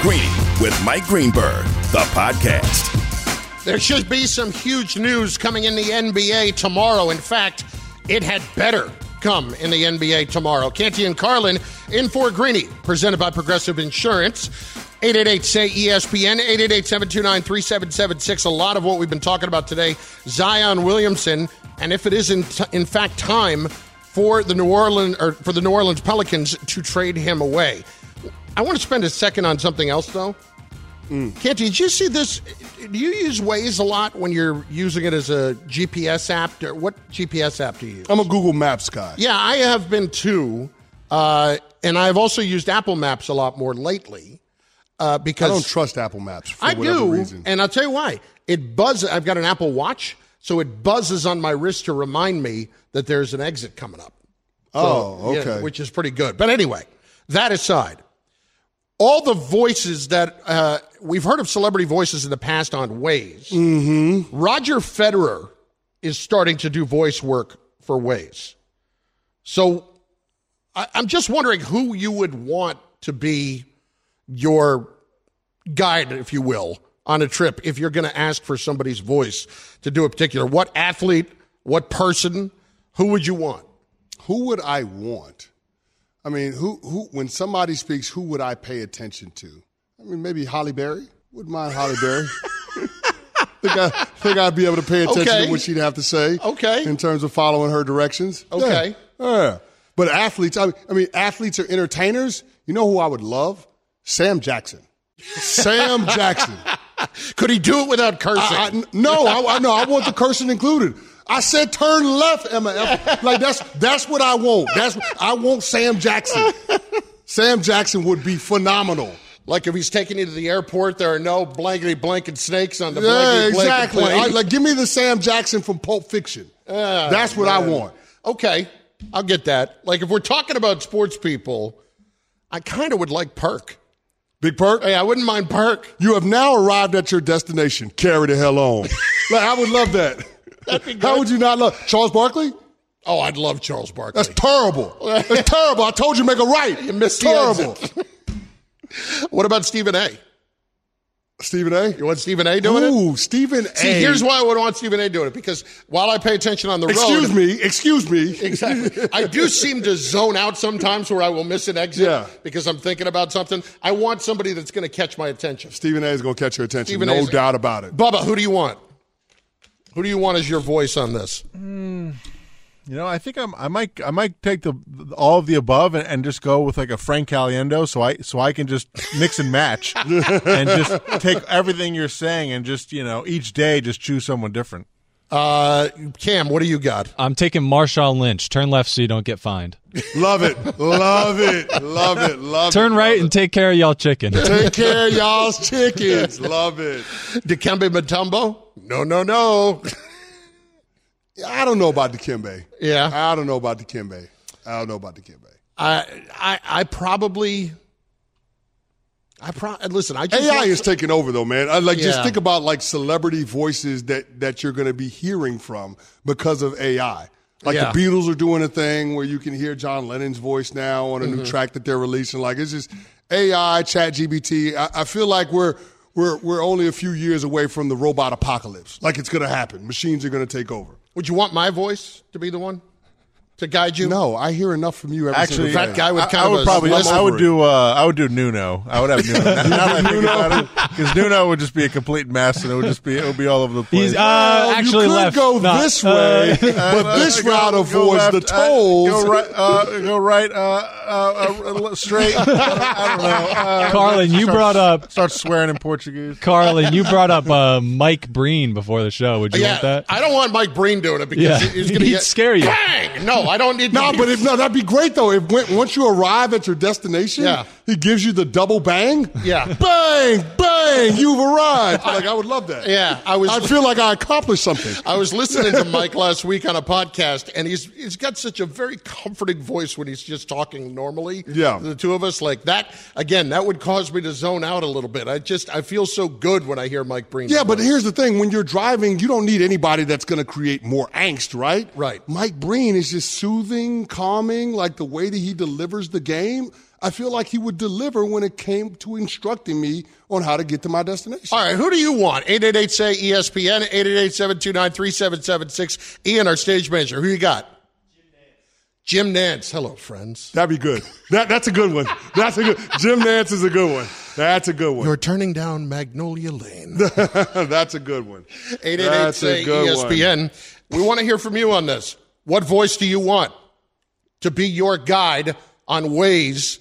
Greeny with Mike Greenberg, the podcast. There should be some huge news coming in the NBA tomorrow. In fact, it had better come in the NBA tomorrow. Canty and Carlin in for Greeny, presented by Progressive Insurance. 888 say ESPN, 888 729 3776. A lot of what we've been talking about today, Zion Williamson, and if it isn't in fact time for the New Orleans or for the New Orleans Pelicans to trade him away. I want to spend a second on something else though. Canty, did you see this? Do you use Waze a lot when you're using it as a GPS app? Or What GPS app do you use? I'm a Google Maps guy. Yeah, I have been too, uh, and I've also used Apple Maps a lot more lately uh, because I don't trust Apple Maps for I do, reason. and I'll tell you why. It buzzes. I've got an Apple Watch, so it buzzes on my wrist to remind me that there's an exit coming up. oh, Yeah, okay. which is pretty good. But anyway, that aside, all the voices that uh, we've heard of celebrity voices in the past on Waze. Mm-hmm. Roger Federer is starting to do voice work for Waze. So I, I'm just wondering who you would want to be your guide, if you will, on a trip if you're going to ask for somebody's voice to do a particular. What athlete, what person, who would you want? who would I want? I mean, who who when somebody speaks, who would I pay attention to? I mean, maybe Halle Berry. Wouldn't mind Halle Berry. think I think I'd be able to pay attention Okay. to what she'd have to say. Okay. In terms of following her directions. Okay. Yeah. yeah. But athletes, I, mean, I mean, athletes are entertainers. You know who I would love? Sam Jackson. Sam Jackson. Could he do it without cursing? I, I- no, I, I no, I want the cursing included. I said turn left, Emma. Like that's that's what I want. That's I want Sam Jackson. Sam Jackson would be phenomenal. like if he's taking you to the airport, there are no blankety blanket snakes on the Yeah, exactly. I- like give me the Sam Jackson from Pulp Fiction. Ah, that's what I want. okay, I'll get that. Like if we're talking about sports people, I kind of would like Perk. Big Perk. Hey, I wouldn't mind Perk. You have now arrived at your destination. Carry the hell on. like I would love that. How would you not love Charles Barkley? Oh, I'd love Charles Barkley. That's terrible. That's terrible. I told you make a right. You missed terrible. what about Stephen A? Stephen A. You want Stephen A doing it? Ooh, Stephen A. See, here's why I would want Stephen A doing it because while I pay attention on the Excuse road, excuse me. Excuse me. Exactly. I do seem to zone out sometimes where I will miss an exit Yeah. because I'm thinking about something. I want somebody that's going to catch my attention. Stephen A. is going to catch your attention. Stephen no A's- doubt about it. Bubba, who do you want? Who do you want as your voice on this? You know, I think I'm, I might I might take the all of the above and, and just go with like a Frank Caliendo, so I so I can just mix and match and just take everything you're saying and just you know each day just choose someone different. Uh, Cam, what do you got? I'm taking Marshawn Lynch. Turn left so you don't get fined. Love it. Love it. Love it. Love Turn it. Turn right Love and take care of y'all chicken. take care of y'all's chickens. Love it. Dikembe Mutombo? No, no, no. I don't know about Dikembe. Yeah. I don't know about Dikembe. I don't know about Dikembe. I, I, I probably. I pro- listen. I just AI is taking over though, man. I like just think about like celebrity voices that that you're going to be hearing from because of AI. Like Yeah. the Beatles are doing a thing where you can hear John Lennon's voice now on a Mm-hmm. new track that they're releasing. Like it's just AI, Chat GPT. I, I feel like we're we're we're only a few years away from the robot apocalypse. Like it's going to happen. Machines are going to take over. Would you want my voice to be the one to guide you? No, I hear enough from you every Actually, single fat day. guy with I, kind I of would a probably I would do uh, I would do Nuno. I would have Nuno. Now, now that I think about it, because Nuno would just be a complete mess and it would just be it would be all over the place. He's uh, Well, actually you could left. go Not- this uh, way, but this Go- route go avoids left, the uh, tolls. go right, uh, go right, uh, uh, uh, straight. I don't know. Uh, Carlin, you start- brought up Start swearing in Portuguese. Carlin. You brought up uh, Mike Breen before the show. Would you yeah, want that? I don't want Mike Breen doing it because Yeah. he's going to He'd get scare you. Bang! No, I don't need. No, but if no, that'd be great though. If when, once you arrive at your destination, Yeah. he gives you the double bang. Yeah. bang, bang, you've arrived. like I would love that. Yeah, I was- I feel like I accomplished something. I was listening to Mike last week on a podcast, and he's he's got such a very comforting voice when he's just talking normally. Yeah. the two of us like that. Again, that would cause me to zone out a little bit. I just I feel so good when I hear Mike Breen. Yeah, but here's the thing: when you're driving, you don't need anybody that's going to create more angst, right? Right. Mike Breen is just soothing, calming, like the way that he delivers the game. I feel like he would deliver when it came to instructing me on how to get to my destination. All right, who do you want? 888 say ESPN, 888 729 3776. Ian, our stage manager. Who you got? Jim Nantz. Hello, friends. That'd be good. That, that's a good one. That's a good. Jim Nantz is a good one. That's a good one. You're turning down Magnolia Lane. that's a good one. 888 That's say a good one. ESPN. We want to hear from you on this. What voice do you want to be your guide on Waze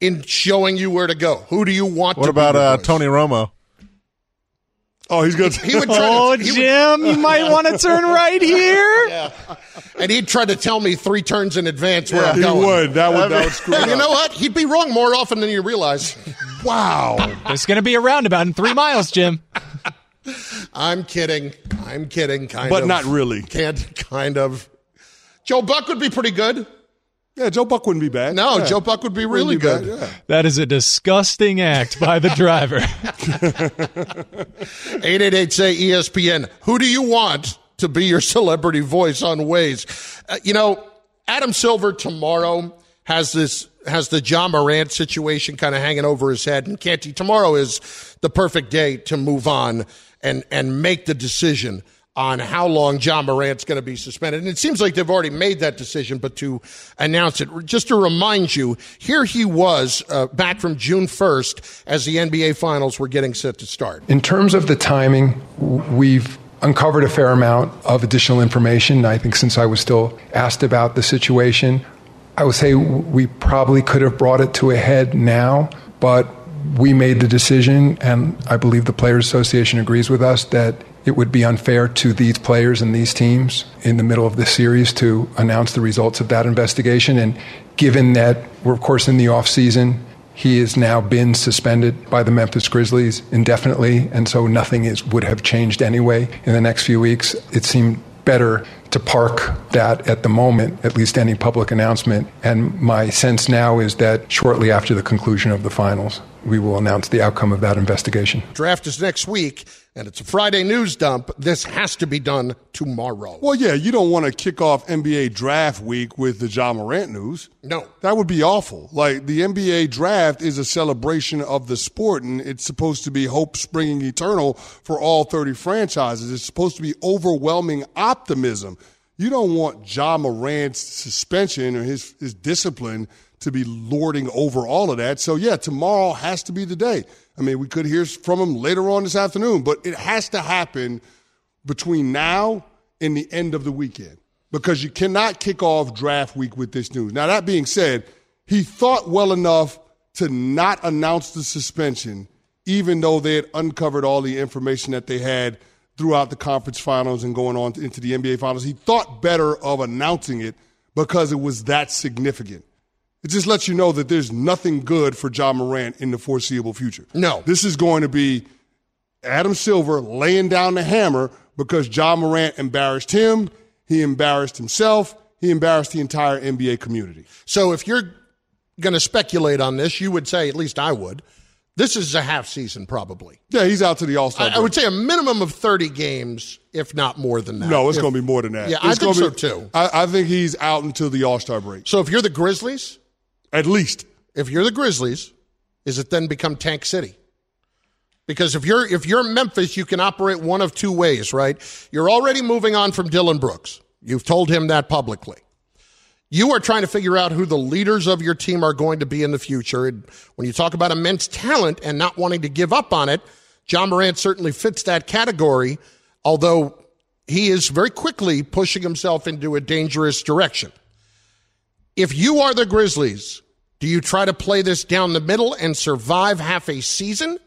in showing you where to go? Who do you want What to about be your uh. Tony Romo? Oh, he's good. He would try Oh, to, he would- Jim, you might want to turn right here. Yeah. and he'd try to tell me three turns in advance where I'm he going. would. That would. That would screw it And you know what? He'd be wrong more often than you realize. Wow. There's going to be a roundabout in three miles, Jim. I'm kidding. I'm kidding. Kind But of. not really. Can't. Kind of. Joe Buck would be pretty good. Yeah, Joe Buck wouldn't be bad. No, Yeah. Joe Buck would be really be good. bad, yeah. That is a disgusting act by the driver. 888 say ESPN. Who do you want to be your celebrity voice on Waze? Uh, you know, Adam Silver tomorrow has this has the Ja Morant situation kind of hanging over his head, and Canty tomorrow is the perfect day to move on and and make the decision on how long Ja Morant's going to be suspended. And it seems like they've already made that decision, but to announce it, just to remind you, here he was uh, back from June 1st as the NBA Finals were getting set to start. In terms of the timing, we've uncovered a fair amount of additional information. I think since I was still asked about the situation, I would say we probably could have brought it to a head now, but we made the decision, and I believe the Players Association agrees with us that it would be unfair to these players and these teams in the middle of the series to announce the results of that investigation. And given that we're, of course, in the off season, he has now been suspended by the Memphis Grizzlies indefinitely, and so nothing is, would have changed anyway in the next few weeks. It seemed better to park that at the moment, at least any public announcement. And my sense now is that shortly after the conclusion of the finals, we will announce the outcome of that investigation. Draft is next week, and it's a Friday news dump. This has to be done tomorrow. Well, yeah, you don't want to kick off NBA draft week with the Ja Morant news. No. That would be awful. Like, the NBA draft is a celebration of the sport, and it's supposed to be hope springing eternal for all 30 franchises. It's supposed to be overwhelming optimism. You don't want Ja Morant's suspension or his, his discipline to be lording over all of that. So, yeah, tomorrow has to be the day. I mean, we could hear from him later on this afternoon, but it has to happen between now and the end of the weekend because you cannot kick off draft week with this news. Now, that being said, he thought well enough to not announce the suspension, even though they had uncovered all the information that they had throughout the conference finals and going on into the NBA finals. He thought better of announcing it because it was that significant. It just lets you know that there's nothing good for Ja Morant in the foreseeable future. No. This is going to be Adam Silver laying down the hammer because Ja Morant embarrassed him, he embarrassed himself, he embarrassed the entire NBA community. So if you're going to speculate on this, you would say, at least I would, this is a half season probably. Yeah, he's out to the All I, Star. I would say a minimum of 30 games, if not more than that. no, it's going to be more than that. Yeah, I It's think gonna so be- too. I, I think he's out until the All Star break, So if you're the Grizzlies, at least. if you're the Grizzlies, is it then become Tank City? Because if you're if you're Memphis, you can operate one of two ways, right? You're already moving on from Dillon Brooks. You've told him that publicly. You are trying to figure out who the leaders of your team are going to be in the future. And when you talk about immense talent and not wanting to give up on it, Ja Morant certainly fits that category, although he is very quickly pushing himself into a dangerous direction. If you are the Grizzlies, do you try to play this down the middle and survive half a season?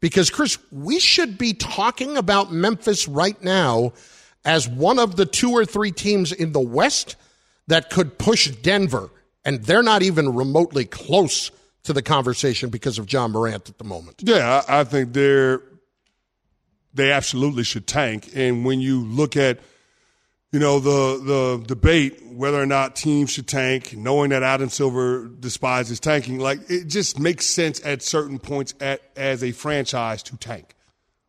Because, Chris, we should be talking about Memphis right now as one of the two or three teams in the West that could push Denver, and they're not even remotely close to the conversation because of Ja Morant at the moment. Yeah, I, think they're they absolutely should tank. And when you look at you know the the debate whether or not teams should tank, knowing that Adam Silver despises tanking, like it just makes sense at certain points at, as a franchise to tank.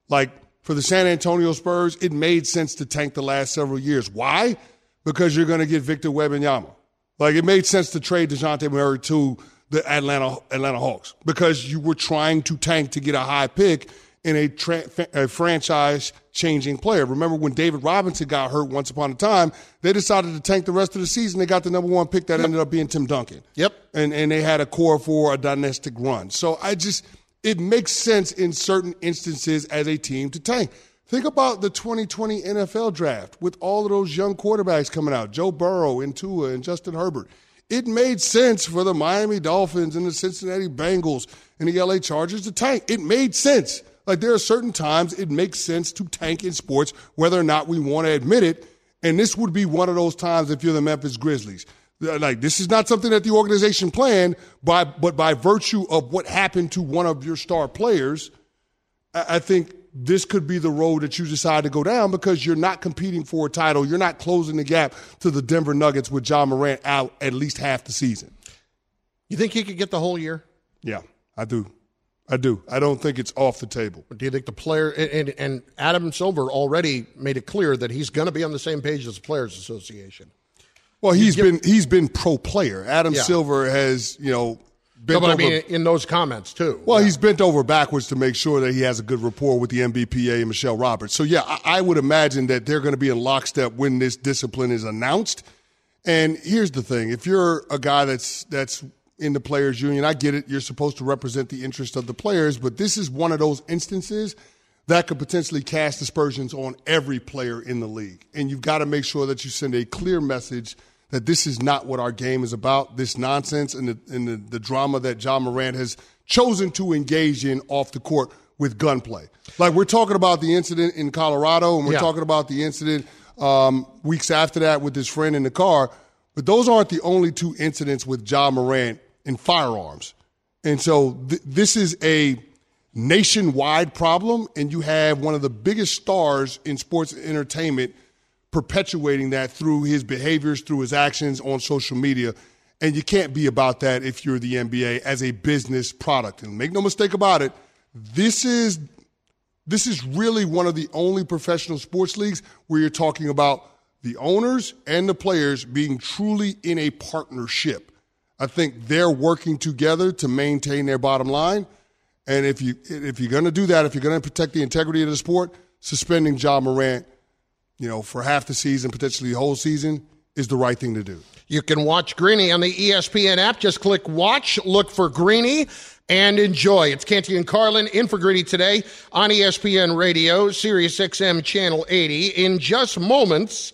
Like for the San Antonio Spurs, it made sense to tank the last several years. Why? Because you're going to get Victor Wembanyama. Like it made sense to trade Dejounte Murray to the Atlanta Atlanta Hawks because you were trying to tank to get a high pick in a, tra- a franchise changing player. Remember when David Robinson got hurt once upon a time, they decided to tank the rest of the season. They got the number one pick that yep. ended up being Tim Duncan. Yep. And and they had a core for a dynastic run. So I just it makes sense in certain instances as a team to tank. Think about the 2020 NFL draft with all of those young quarterbacks coming out, Joe Burrow and Tua and Justin Herbert. It made sense for the Miami Dolphins and the Cincinnati Bengals and the LA Chargers to tank. It made sense. Like there are certain times it makes sense to tank in sports, whether or not we want to admit it. And this would be one of those times if you're the Memphis Grizzlies. Like this is not something that the organization planned, by, but by virtue of what happened to one of your star players, I think this could be the road that you decide to go down because you're not competing for a title. You're not closing the gap to the Denver Nuggets with Ja Morant out at least half the season. You think he could get the whole year? Yeah, I do. I do. I don't think it's off the table. Do you think the player and, and Adam Silver already made it clear that he's going to be on the same page as the Players Association? Well, he's been he's been pro player. Adam yeah. Silver has you know bent no, but over, I mean in those comments too. Well, yeah. he's bent over backwards to make sure that he has a good rapport with the NBPA and Michelle Roberts. So yeah, I, I would imagine that they're going to be in lockstep when this discipline is announced. And here's the thing: if you're a guy that's that's in the players union. I get it. You're supposed to represent the interest of the players, but this is one of those instances that could potentially cast aspersions on every player in the league. And you've got to make sure that you send a clear message that this is not what our game is about. This nonsense and the, and the, the drama that Ja Morant has chosen to engage in off the court with gunplay. Like we're talking about the incident in Colorado, and we're yeah. talking about the incident um, weeks after that with his friend in the car. But those aren't the only two incidents with Ja Morant in firearms. And so th- this is a nationwide problem, and you have one of the biggest stars in sports entertainment perpetuating that through his behaviors, through his actions on social media. And you can't be about that if you're the NBA as a business product. And make no mistake about it, this is this is really one of the only professional sports leagues where you're talking about the owners and the players being truly in a partnership. I think they're working together to maintain their bottom line. And if you if you're going to do that, if you're going to protect the integrity of the sport, suspending Ja Morant, you know, for half the season, potentially the whole season, is the right thing to do. You can watch Greeny on the ESPN app. Just click watch, look for Greeny, and enjoy. It's Canty and Carlin in for Greeny today on ESPN Radio, Sirius XM Channel 80. In just moments,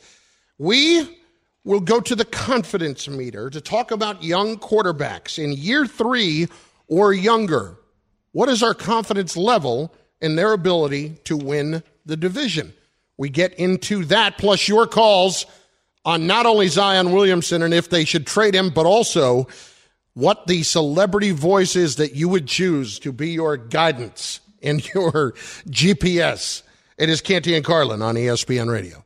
we We'll go to the confidence meter to talk about young quarterbacks in year three or younger. What is our confidence level in their ability to win the division? We get into that, plus your calls on not only Zion Williamson and if they should trade him, but also what the celebrity voice is that you would choose to be your guidance in your GPS. It is Canty and Carlin on ESPN Radio.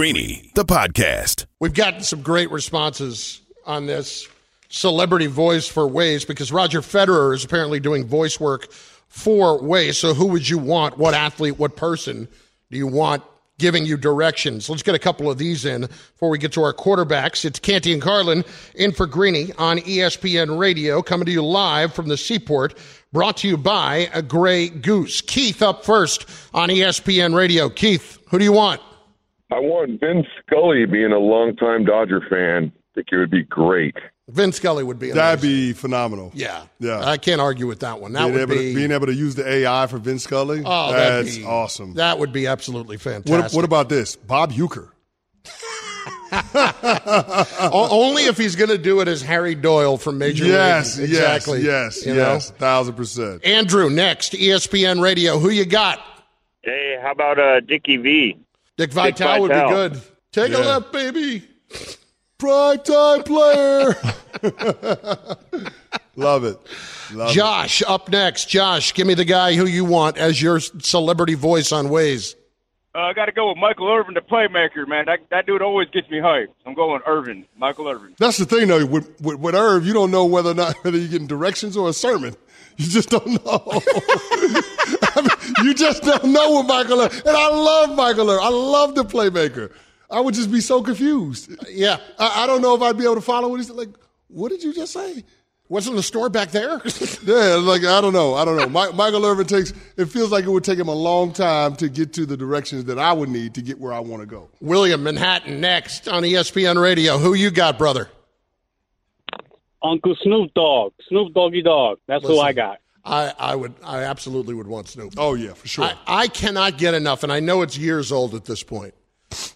Greeny, the podcast. We've gotten some great responses on this celebrity voice for Waze because Roger Federer is apparently doing voice work for Waze. So, who would you want? What athlete, what person do you want giving you directions? Let's get a couple of these in before we get to our quarterbacks. It's Canty and Carlin in for Greeny on ESPN Radio, coming to you live from the Seaport, brought to you by a Grey Goose. Keith up first on ESPN Radio. Keith, who do you want? I want Vin Scully being a longtime Dodger fan. I think it would be great. Vin Scully would be. That'd amazing. be phenomenal. Yeah, Yeah. I can't argue with that one. That being, would able be to, being able to use the AI for Vince Scully, Oh, that'd that's be- awesome. That would be absolutely fantastic. What, what about this? Bob Uecker. Only if he's going to do it as Harry Doyle from Major Yes, League. yes, Exactly. yes, You know? yes, thousand percent. Andrew, next, ESPN Radio. Who you got? Hey, how about uh, Dickie V? Dick Vitale would be good. Take a Yeah. left, baby. Prime time player. Love it. Love Josh, up next. Josh, give me the guy who you want as your celebrity voice on Waze. Uh, I got to go with Michael Irvin, the playmaker, man. That, that dude always gets me hyped. I'm going Irvin, Michael Irvin. That's the thing, though. With, with, with Irv, you don't know whether or not whether you're getting directions or a sermon. You just don't know. I mean, you just don't know with Michael. And I love Michael Irv. I love the playmaker. I would just be so confused. Yeah. I, I don't know if I'd be able to follow what he's like. What did you just say? Wasn't the store back there? Yeah, like I don't know. I don't know. Mi- Michael Irvin takes. It feels like it would take him a long time to get to the directions that I would need to get where I want to go. William Manhattan next on ESPN Radio. Who you got, brother? Uncle Snoop Dogg, Snoop Doggy Dogg. That's who I got. I, I would I absolutely would want Snoop. Oh yeah, for sure. I, I cannot get enough, and I know it's years old at this point,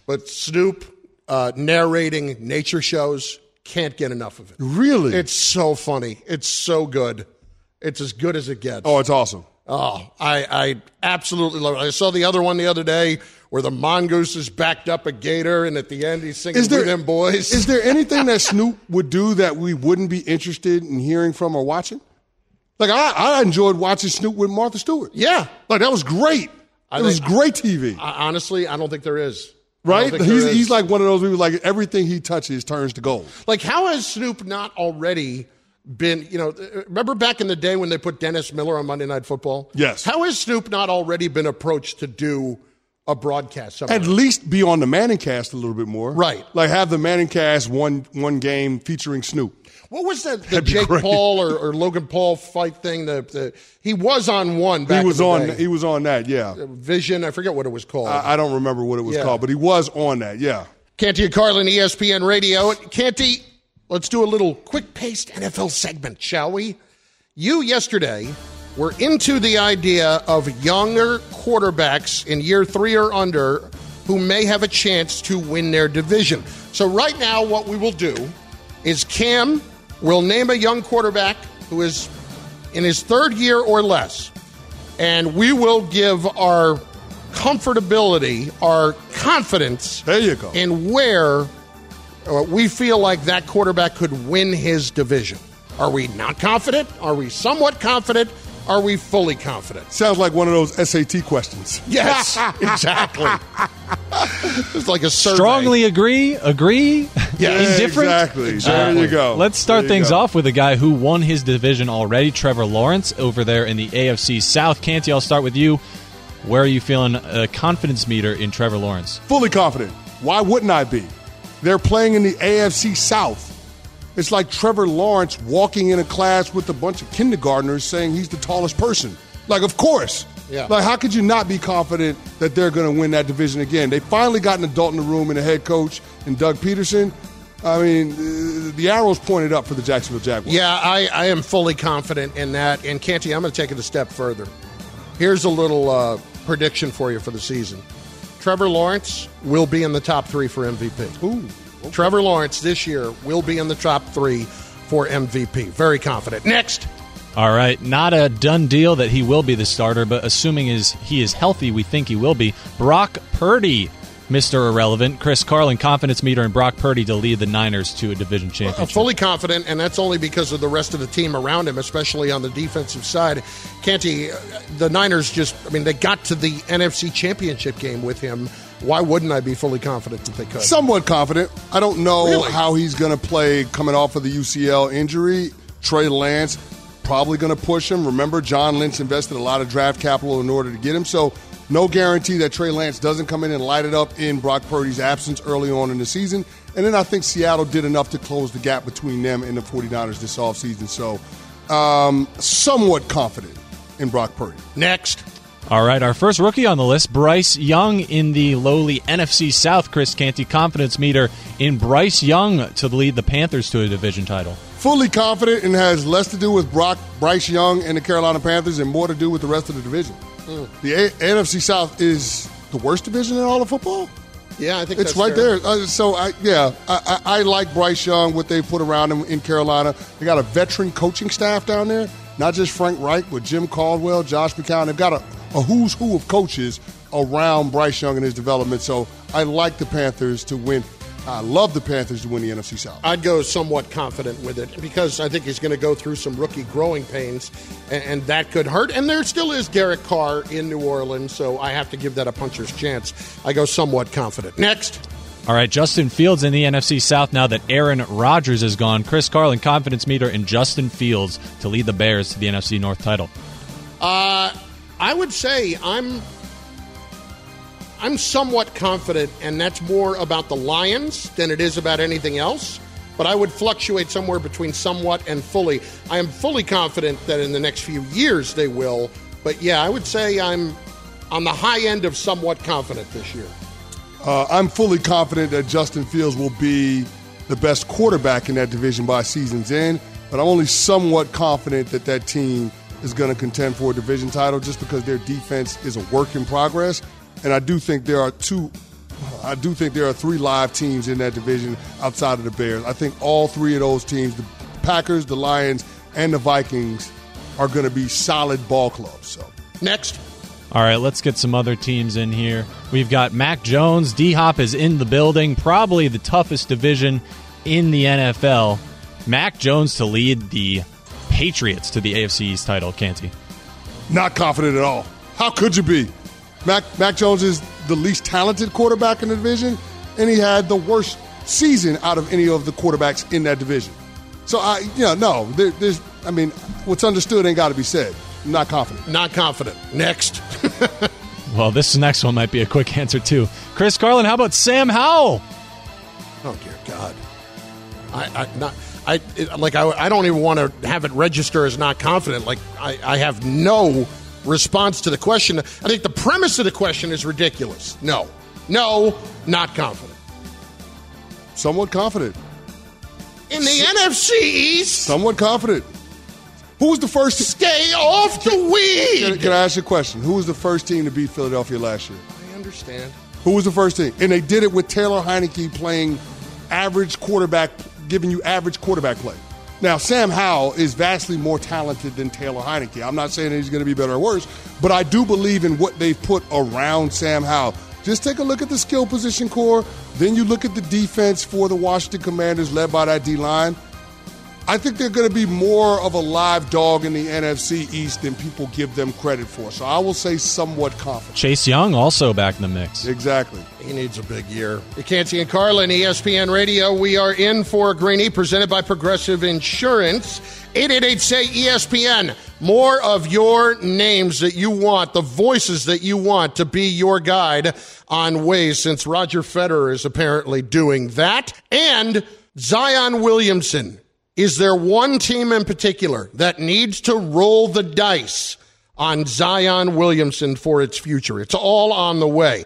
but Snoop uh, narrating nature shows can't get enough of it. Really? It's so funny. It's so good. It's as good as it gets. oh, it's awesome. Oh, I, I absolutely love it. I saw the other one the other day where the mongoose is backed up a gator, and at the end he's singing Is there "We Them Boys." Is there anything that Snoop would do that we wouldn't be interested in hearing from or watching? Like I, I enjoyed watching Snoop with Martha Stewart. yeah, Like that was great. I it was great TV. I, honestly, I don't think there is. Right? He's, he's like one of those people. Like everything he touches turns to gold. Like, how has Snoop not already been, you know, remember back in the day when they put Dennis Miller on Monday Night Football? Yes. How has Snoop not already been approached to do a broadcast somewhere? At least be on the Manning cast a little bit more. Right. Like have the Manning cast one one game featuring Snoop. What was that, the That'd Jake. Paul or, or Logan Paul fight thing? The, the He was on one back he was in the on day. he was on that, yeah. Uh, Vision, I forget what it was called. I, I don't remember what it was Yeah. called, but he was on that, yeah. Canty and Carlin, ESPN Radio. Canty, let's do a little quick paced NFL segment, shall we? You yesterday were into the idea of younger quarterbacks in year three or under who may have a chance to win their division. So, right now, what we will do is Cam will name a young quarterback who is in his third year or less, and we will give our comfortability, our confidence There you go. in where uh, we feel like that quarterback could win his division. Are we not confident? Are we somewhat confident? Are we fully confident? Sounds like one of those SAT questions. Yes, exactly. it's like a survey. Strongly agree, agree, Yes, indifferent. exactly. There you go. Let's start There things go. off with a guy who won his division already, Trevor Lawrence, over there in the AFC South. Canty, I'll start with you. Where are you feeling a confidence meter in Trevor Lawrence? Fully confident. Why wouldn't I be? They're playing in the AFC South. It's like Trevor Lawrence walking in a class with a bunch of kindergartners saying he's the tallest person. Like, of course. Yeah. Like, how could you not be confident that they're going to win that division again? They finally got an adult in the room and a head coach in Doug Pederson. I mean, uh, the arrow's pointed up for the Jacksonville Jaguars. Yeah, I, I am fully confident in that. And Canty, I'm going to take it a step further. Here's a little uh, prediction for you for the season. Trevor Lawrence will be in the top three for MVP. Ooh. Trevor Lawrence this year will be in the top three for MVP. Very confident. Next. All right, not a done deal that he will be the starter, but assuming is he is healthy, we think he will be. Brock Purdy, Mr. Irrelevant. Chris Carlin, confidence meter, and Brock Purdy to lead the Niners to a division championship. fully confident, and that's only because of the rest of the team around him, especially on the defensive side. Canty, uh, the Niners just, I mean, they got to the NFC championship game with him. Why wouldn't I be fully confident that they could? Somewhat confident. I don't know Really? how he's going to play coming off of the UCL injury. Trey Lance probably going to push him. Remember, John Lynch invested a lot of draft capital in order to get him. So, no guarantee that Trey Lance doesn't come in and light it up in Brock Purdy's absence early on in the season. And then I think Seattle did enough to close the gap between them and the 49ers this offseason. So, um, somewhat confident in Brock Purdy. Next. All right, our first rookie on the list, Bryce Young in the lowly NFC South. Chris Canty, confidence meter in Bryce Young to lead the Panthers to a division title. Fully confident and has less to do with Brock, Bryce Young and the Carolina Panthers and more to do with the rest of the division. The A- NFC South is the worst division in all of football. Yeah, I think It's right fair. there. Uh, so, I, yeah, I, I, I like Bryce Young, what they put around him in Carolina. They got a veteran coaching staff down there, not just Frank Reich, but Jim Caldwell, Josh McCown. They've got a, a who's who of coaches around Bryce Young and his development. So, I like the Panthers to win. I love the Panthers to win the NFC South. I'd go somewhat confident with it because I think he's going to go through some rookie growing pains, and, and that could hurt. And there still is Derek Carr in New Orleans, so I have to give that a puncher's chance. I go somewhat confident. Next. All right, Justin Fields in the NFC South now that Aaron Rodgers is gone. Chris Carlin, confidence meter in Justin Fields to lead the Bears to the NFC North title. Uh, I would say I'm I'm somewhat confident, and that's more about the Lions than it is about anything else. But I would fluctuate somewhere between somewhat and fully. I am fully confident that in the next few years they will. But yeah, I would say I'm on the high end of somewhat confident this year. Uh, I'm fully confident that Justin Fields will be the best quarterback in that division by season's end, but I'm only somewhat confident that that team is going to contend for a division title just because their defense is a work in progress. And I do think there are two. I do think there are three live teams in that division outside of the Bears. I think all three of those teams, the Packers, the Lions, and the Vikings, are going to be solid ball clubs. So Next. All right, let's get some other teams in here. We've got Mac Jones. D Hop is in the building, probably the toughest division in the NFL. Mac Jones to lead the Patriots to the AFC East title, he? Not confident at all. How could you be? Mac, Mac Jones is the least talented quarterback in the division, and he had the worst season out of any of the quarterbacks in that division. So I, you know, no, there, there's. I mean, what's understood ain't got to be said. I'm not confident. Not confident. Next. Well, this next one might be a quick answer, too. Chris Carlin, how about Sam Howell? Oh dear God. I, I not I it, like I, I don't even want to have it register as not confident. Like I, I have no response to the question. I think the premise of the question is ridiculous. No, no, not confident. Somewhat confident. In the NFC East, Somewhat confident. Who was the first? to stay off the weed. Can, can I ask you a question? Who was the first team to beat Philadelphia last year? I understand. Who was the first team? And they did it with Taylor Heinicke playing average quarterback, giving you average quarterback play. Now, Sam Howell is vastly more talented than Taylor Heinicke. I'm not saying he's going to be better or worse, but I do believe in what they've put around Sam Howell. Just take a look at the skill position core, then you look at the defense for the Washington Commanders led by that D line. I think they're going to be more of a live dog in the NFC East than people give them credit for. So I will say somewhat confident. Chase Young also back in the mix. Exactly. He needs a big year. Canty and Carlin, ESPN Radio. We are in for Greeny, presented by Progressive Insurance. 888 say ESPN. More of your names that you want, the voices that you want to be your guide on Waze, since Roger Federer is apparently doing that. And Zion Williamson. Is there one team in particular that needs to roll the dice on Zion Williamson for its future? It's all on the way.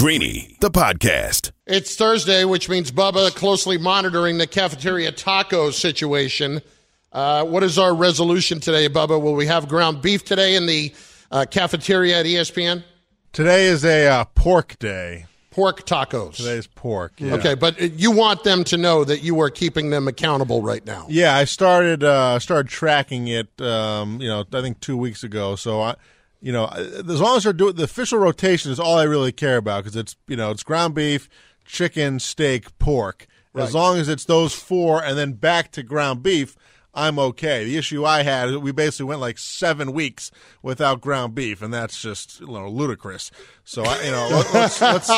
Greeny, the podcast. It's Thursday, which means Bubba closely monitoring the cafeteria taco situation. Uh, what is our resolution today, Bubba? Will we have ground beef today in the uh, cafeteria at ESPN? Today is a uh, pork day. Pork tacos. Today's pork. Yeah. Okay, but you want them to know that you are keeping them accountable right now. Yeah, I started uh, started tracking it. Um, you know, I think two weeks ago. So I you know, as long as they're doing the official rotation is all I really care about because it's you know it's ground beef, chicken, steak, pork. Right. As long as it's those four and then back to ground beef, I'm okay. The issue I had is we basically went like seven weeks without ground beef, and that's just you know, ludicrous. So I, you know, let's, let's,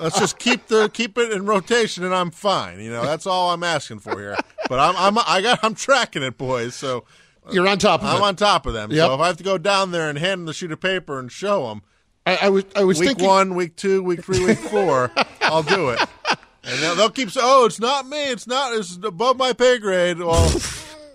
let's just keep the keep it in rotation, and I'm fine. You know, that's all I'm asking for here. But I'm I'm I got I'm tracking it, boys. So you're on top of them. I'm it. on top of them. Yep. So if I have to go down there and hand them the sheet of paper and show them, I, I was I was week thinking one, week two, week three, week four, I'll do it. And they'll, they'll keep saying, "Oh, it's not me. It's not. It's above my pay grade." Well.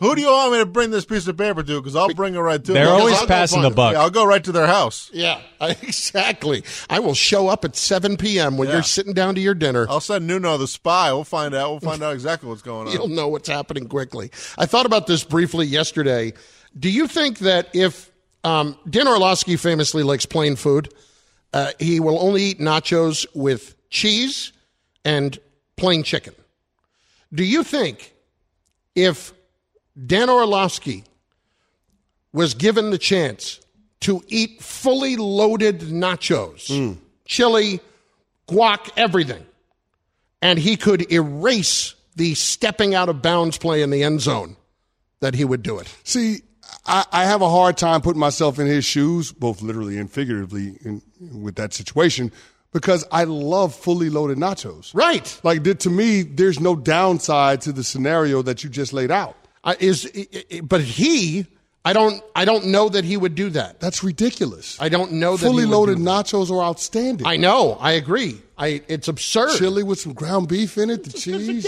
Who do you want me to bring this piece of paper to? Because I'll bring it right to them. They're them. always passing the buck. Yeah, I'll go right to their house. Yeah, exactly. I will show up at 7 p.m. when Yeah. you're sitting down to your dinner. I'll send Nuno the spy. We'll find out. We'll find out exactly what's going on. You'll know what's happening quickly. I thought about this briefly yesterday. Do you think that if um, Dan Orlovsky famously likes plain food, uh, he will only eat nachos with cheese and plain chicken? Do you think if Dan Orlovsky was given the chance to eat fully loaded nachos, hmm. chili, guac, everything, and he could erase the stepping out of bounds play in the end zone, that he would do it? See, I, I have a hard time putting myself in his shoes, both literally and figuratively, in, with that situation because I love fully loaded nachos. Right. Like to me, there's no downside to the scenario that you just laid out. Uh, is i- i- but he? I don't. I don't know that he would do that. That's ridiculous. I don't know that fully he would loaded do that. nachos are outstanding. I know. I agree. I. It's absurd. Chili with some ground beef in it, the cheese, the Yes.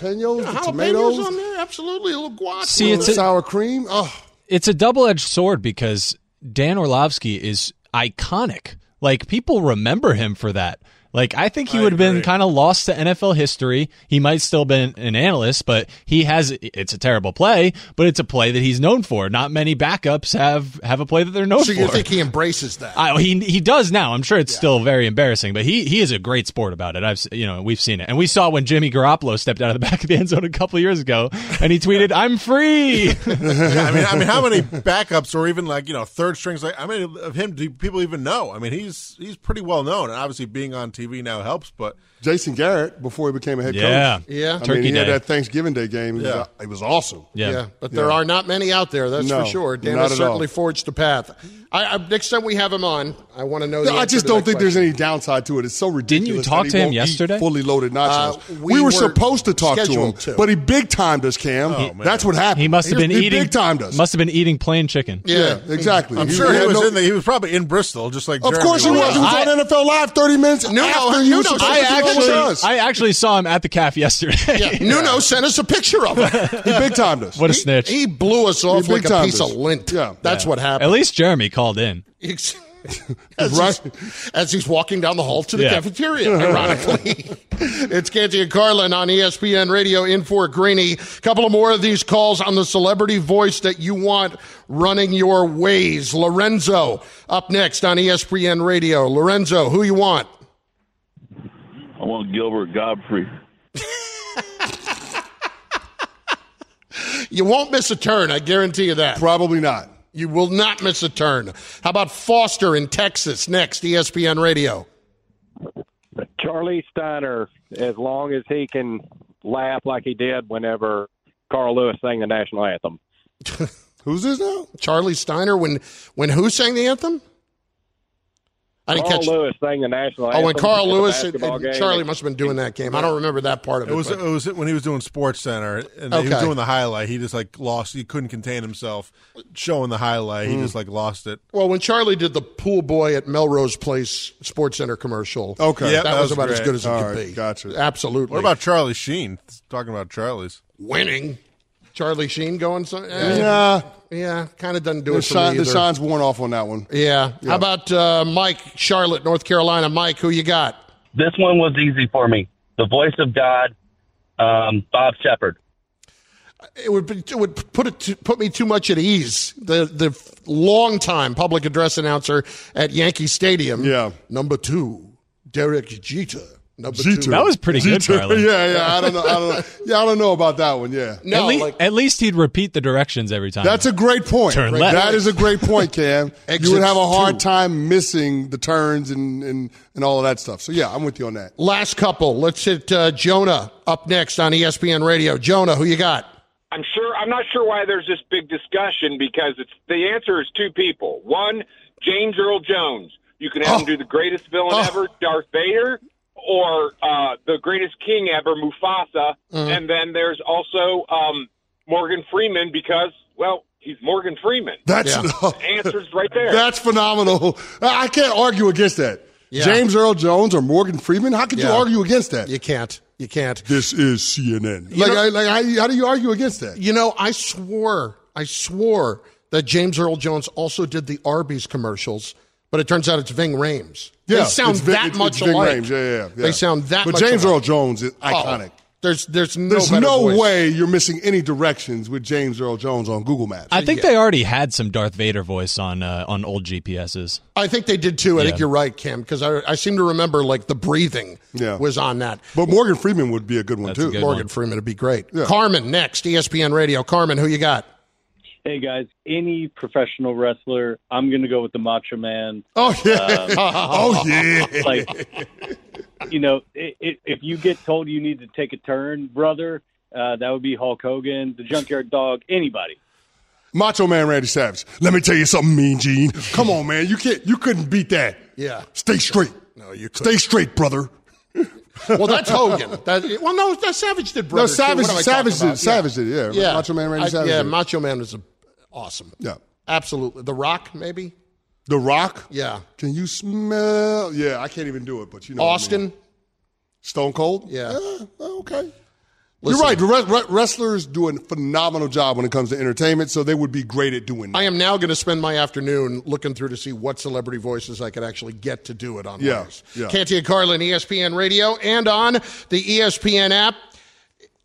jalapenos, Yeah, the jalapenos tomatoes, on there. Absolutely, a little guac. See, with it's it. a- sour cream. Oh, it's a double-edged sword because Dan Orlovsky is iconic. Like people remember him for that. Like I think he would have been kind of lost to NFL history. He might still been an analyst, but he has it's a terrible play, but it's a play that he's known for. Not many backups have have a play that they're known so for. you think he embraces that? I, he he does now. I'm sure it's still very embarrassing, but he he is a great sport about it. I've you know we've seen it, and we saw when Jimmy Garoppolo stepped out of the back of the end zone a couple of years ago, and he tweeted, "I'm free." yeah, I mean, I mean, how many backups or even like you know third strings? Like, I mean, of him do people even know? I mean, he's he's pretty well known, and obviously being on TV now helps, but Jason Garrett before he became a head Yeah. coach. Yeah. I Turkey mean, he had that Thanksgiving Day game. It was, Yeah. uh, it was awesome. Yeah, but there are not many out there. That's No, for sure. Dan not has at certainly all. forged a path. I, I, next time we have him on, I want to know. The I just don't think question. there's any downside to it. It's so ridiculous. Didn't you talk to him yesterday? Fully loaded nachos. Uh, we, we were, were supposed to talk to him, to. but he big timed us, Cam. Oh, man. That's what happened. He must have been he eating. big timed us. Must have been eating plain chicken. yeah, exactly. I'm sure he was in the, he was probably in Bristol, just like Of course he was. He was on NFL Live 30 minutes No, no, after no, you no, was no, supposed I to talk to actually. I actually saw him at the calf yesterday. Yeah, Nuno sent us a picture of him. He big timed us. what a snitch! he blew us off He like a big-timed piece us. of lint. Yeah. that's what happened. At least Jeremy called in. as, Right. he's, as he's walking down the hall to the Yeah. cafeteria, ironically. it's Canty and Carlin on ESPN Radio in for Greeny. Couple of more of these calls on the celebrity voice that you want running your Waze. Lorenzo up next on ESPN Radio. Lorenzo, who you want? I want Gilbert Gottfried. You won't miss a turn, I guarantee you that. Probably not. You will not miss a turn. How about Foster in Texas next, ESPN Radio? Charlie Steiner, as long as he can laugh like he did whenever Carl Lewis sang the national anthem. Who's this now? Charlie Steiner when when who sang the anthem? I didn't Carl catch. Lewis sang the national Oh, anthem. when Carl Lewis and, and. Charlie must have been doing that game. I don't remember that part of it. It was but- it was when he was doing Sports Center and he was doing the highlight. He just like lost. He couldn't contain himself showing the highlight. He Mm. just like lost it. well, when Charlie did the pool boy at Melrose Place Sports Center commercial, Okay. Yeah, that, that was, was about as good as it All could right, be. gotcha. Absolutely. What about Charlie Sheen? Talking about Charlie's. winning? Charlie Sheen going? So, eh, Yeah. yeah, kind of doesn't do The, it for shine, me the either. shine's worn off on that one. Yeah. How about uh, Mike, Charlotte, North Carolina? Mike, who you got? This one was easy for me. The voice of God, um, Bob Sheppard. It would be, it would put it to, put me too much at ease. The the longtime public address announcer at Yankee Stadium. Yeah. Number two, Derek Jeter. Number Jeter. two. That was pretty good, Charlie. Yeah, yeah. I don't know. I don't know. Yeah, I don't know about that one. Yeah. No, at, lea- like- at least he'd repeat the directions every time. That's a great point. Turn That left. is a great point, Cam. you would have a hard two. time missing the turns and, and, and all of that stuff. So, yeah, I'm with you on that. Last couple. Let's hit uh, Jonah up next on ESPN Radio. Jonah, who you got? I'm sure. I'm not sure why there's this big discussion because it's the answer is two people. One, James Earl Jones. You can have him do the greatest villain ever, Darth Vader, or uh, the greatest king ever, Mufasa. And then there's also um, Morgan Freeman because, well, he's Morgan Freeman. That's The answer's right there. That's phenomenal. I I can't argue against that. Yeah. James Earl Jones or Morgan Freeman. How could you argue against that? You can't. You can't. This is CNN. Like, know- I, like how, how do you argue against that? You know, I swore, I swore that James Earl Jones also did the Arby's commercials, but it turns out it's Ving Rhames. Yeah, they sound it's that it's- much it's Ving alike. Rhames. Yeah, yeah, yeah. They sound that much. But much James alike. Earl Jones is Oh, iconic. there's there's no There's no voice. way you're missing any directions with James Earl Jones on Google Maps. I think they already had some Darth Vader voice on uh, on old GPSs. I think they did too. I think you're right, Cam, because I, I seem to remember like the breathing Yeah. was on that. But Morgan Freeman would be a good one That's too. good Morgan one. Freeman would be great. Yeah. Carmen next, ESPN Radio. Carmen, who you got? Hey guys, any professional wrestler, I'm going to go with the Macho Man. Oh yeah. Um, oh yeah. like, you know, i i if you get told you need to take a turn, brother, uh, that would be Hulk Hogan, the Junkyard Dog, anybody. Macho Man Randy Savage. Let me tell you something, Mean Gene. Come on, man. You can't. You couldn't beat that. Yeah. Stay straight. No, you Stay straight, brother. Well, that's Hogan. That, well, no, that Savage did. Brother, No, Savage- Too. What am I Savage did- about? Savage did, yeah. yeah. Macho Man Randy I- Savage Yeah, did. Macho Man was a, awesome. Yeah. Absolutely. The Rock, maybe. The Rock. Yeah. Can you smell? Yeah, I can't even do it, but you know. what I Austin. mean. Stone Cold. Yeah. okay. Listen. You're right. Re- re- wrestlers do a phenomenal job when it comes to entertainment, so they would be great at doing that. I am now going to spend my afternoon looking through to see what celebrity voices I could actually get to do it on. Yeah, yeah. Canty and Carlin, ESPN Radio, and on the ESPN app.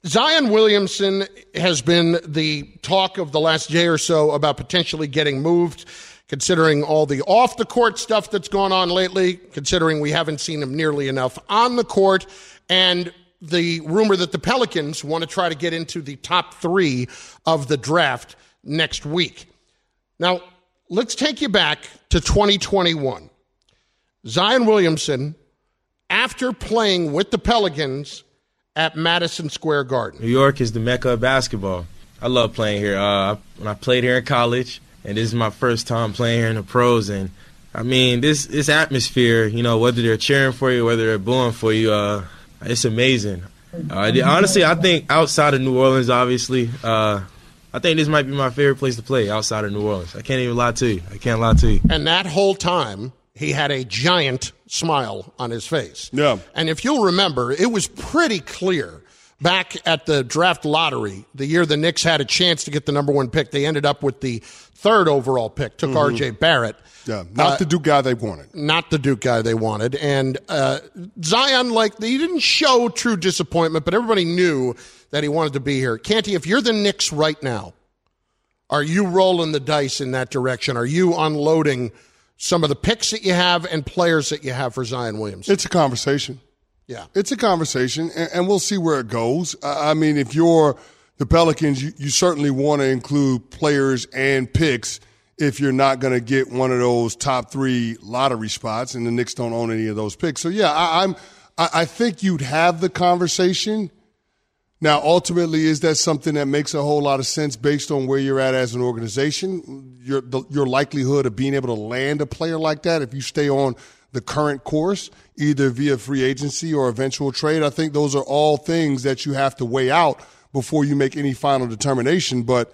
Zion Williamson has been the talk of the last day or so about potentially getting moved, considering all the off the court stuff that's gone on lately, considering we haven't seen him nearly enough on the court, and the rumor that the Pelicans want to try to get into the top three of the draft next week. Now, let's take you back to 2021. Zion Williamson after playing with the Pelicans at Madison Square Garden. New York is the mecca of basketball. I love playing here. Uh, when I played here in college, and this is my first time playing here in the pros, and I mean this this atmosphere. You know, whether they're cheering for you, whether they're booing for you, uh, it's amazing. Uh, honestly, I think outside of New Orleans, obviously, uh, I think this might be my favorite place to play outside of New Orleans. I can't even lie to you. I can't lie to you. And that whole time, he had a giant smile on his face. Yeah. And if you'll remember, it was pretty clear back at the draft lottery, the year the Knicks had a chance to get the number one pick. They ended up with the third overall pick, took Mhm. RJ Barrett. Yeah, not Uh, the Duke guy they wanted. Not the Duke guy they wanted. And uh, Zion, like, he didn't show true disappointment, but everybody knew that he wanted to be here. Canty, if you're the Knicks right now, are you rolling the dice in that direction? Are you unloading some of the picks that you have and players that you have for Zion Williams? It's a conversation. Yeah. It's a conversation, and, and we'll see where it goes. I I mean, if you're the Pelicans, you, you certainly want to include players and picks if you're not going to get one of those top three lottery spots, and the Knicks don't own any of those picks. So, yeah, I, I'm. I, I think you'd have the conversation. Now, ultimately, is that something that makes a whole lot of sense based on where you're at as an organization? Your the, your likelihood of being able to land a player like that if you stay on the current course, either via free agency or eventual trade. I think those are all things that you have to weigh out before you make any final determination. But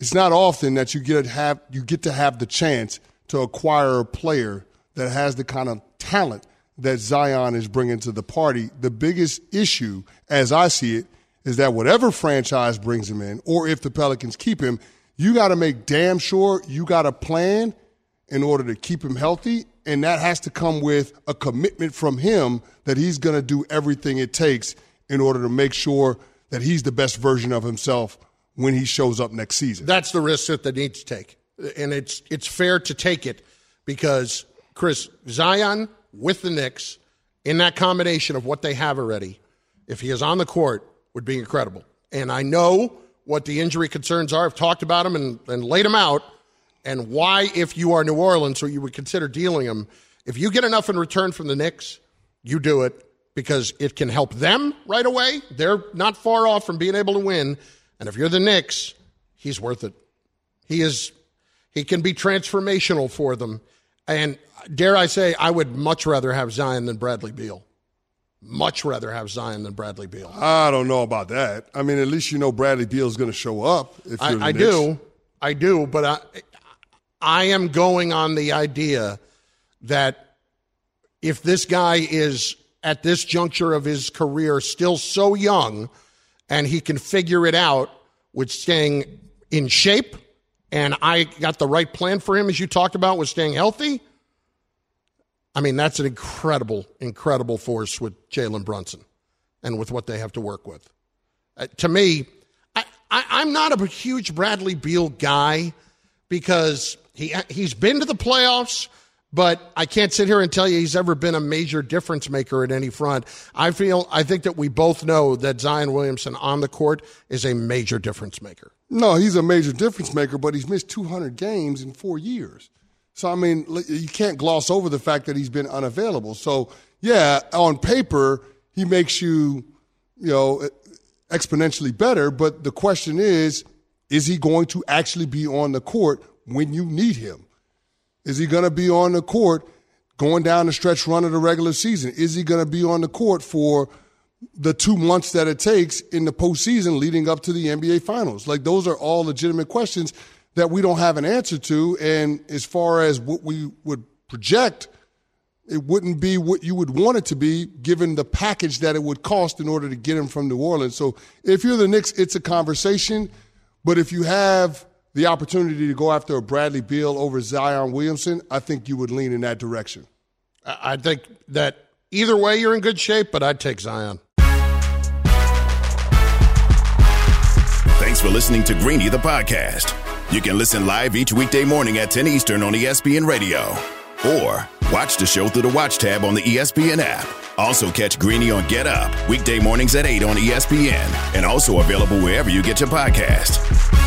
it's not often that you get have you get to have the chance to acquire a player that has the kind of talent that Zion is bringing to the party. The biggest issue, as I see it, is that whatever franchise brings him in, or if the Pelicans keep him, you got to make damn sure you got a plan in order to keep him healthy. And that has to come with a commitment from him that he's going to do everything it takes in order to make sure that he's the best version of himself when he shows up next season. That's the risk that they need to take. And it's it's fair to take it because Chris Zion with the Knicks in that combination of what they have already, if he is on the court, would be incredible. And I know what the injury concerns are. I've talked about them and, and laid them out. And why, if you are New Orleans, so you would consider dealing him, if you get enough in return from the Knicks, you do it because it can help them right away. They're not far off from being able to win. And if you're the Knicks, he's worth it. He is he can be transformational for them. And dare I say, I would much rather have Zion than Bradley Beal. Much rather have Zion than Bradley Beal. I don't know about that. I mean, at least you know Bradley Beal is going to show up. If I, I do. I do, but I I am going on the idea that if this guy is at this juncture of his career still so young and he can figure it out with staying in shape and I got the right plan for him as you talked about with staying healthy. I mean, that's an incredible, incredible force with Jalen Brunson and with what they have to work with. Uh, to me, I, I'm not a huge Bradley Beal guy because he he's been to the playoffs, but I can't sit here and tell you he's ever been a major difference maker at any front. I feel I think that we both know that Zion Williamson on the court is a major difference maker. No, he's a major difference maker, but he's missed 200 games in four years. So, I mean, you can't gloss over the fact that he's been unavailable. So, yeah, on paper, he makes you, you know, exponentially better. But the question is, is he going to actually be on the court when you need him? Is he going to be on the court going down the stretch run of the regular season? Is he going to be on the court for the two months that it takes in the postseason leading up to the NBA Finals? Like, those are all legitimate questions that we don't have an answer to. And as far as what we would project, it wouldn't be what you would want it to be given the package that it would cost in order to get him from New Orleans. So if you're the Knicks, it's a conversation. But if you have the opportunity to go after a Bradley Beal over Zion Williamson, I think you would lean in that direction. I I think that either way you're in good shape, but I'd take Zion. Thanks for listening to Greeny the podcast. You can listen live each weekday morning at 10 Eastern on ESPN Radio. Or watch the show through the Watch tab on the ESPN app. Also catch Greeny on Get Up, weekday mornings at 8 on ESPN. And also available wherever you get your podcast.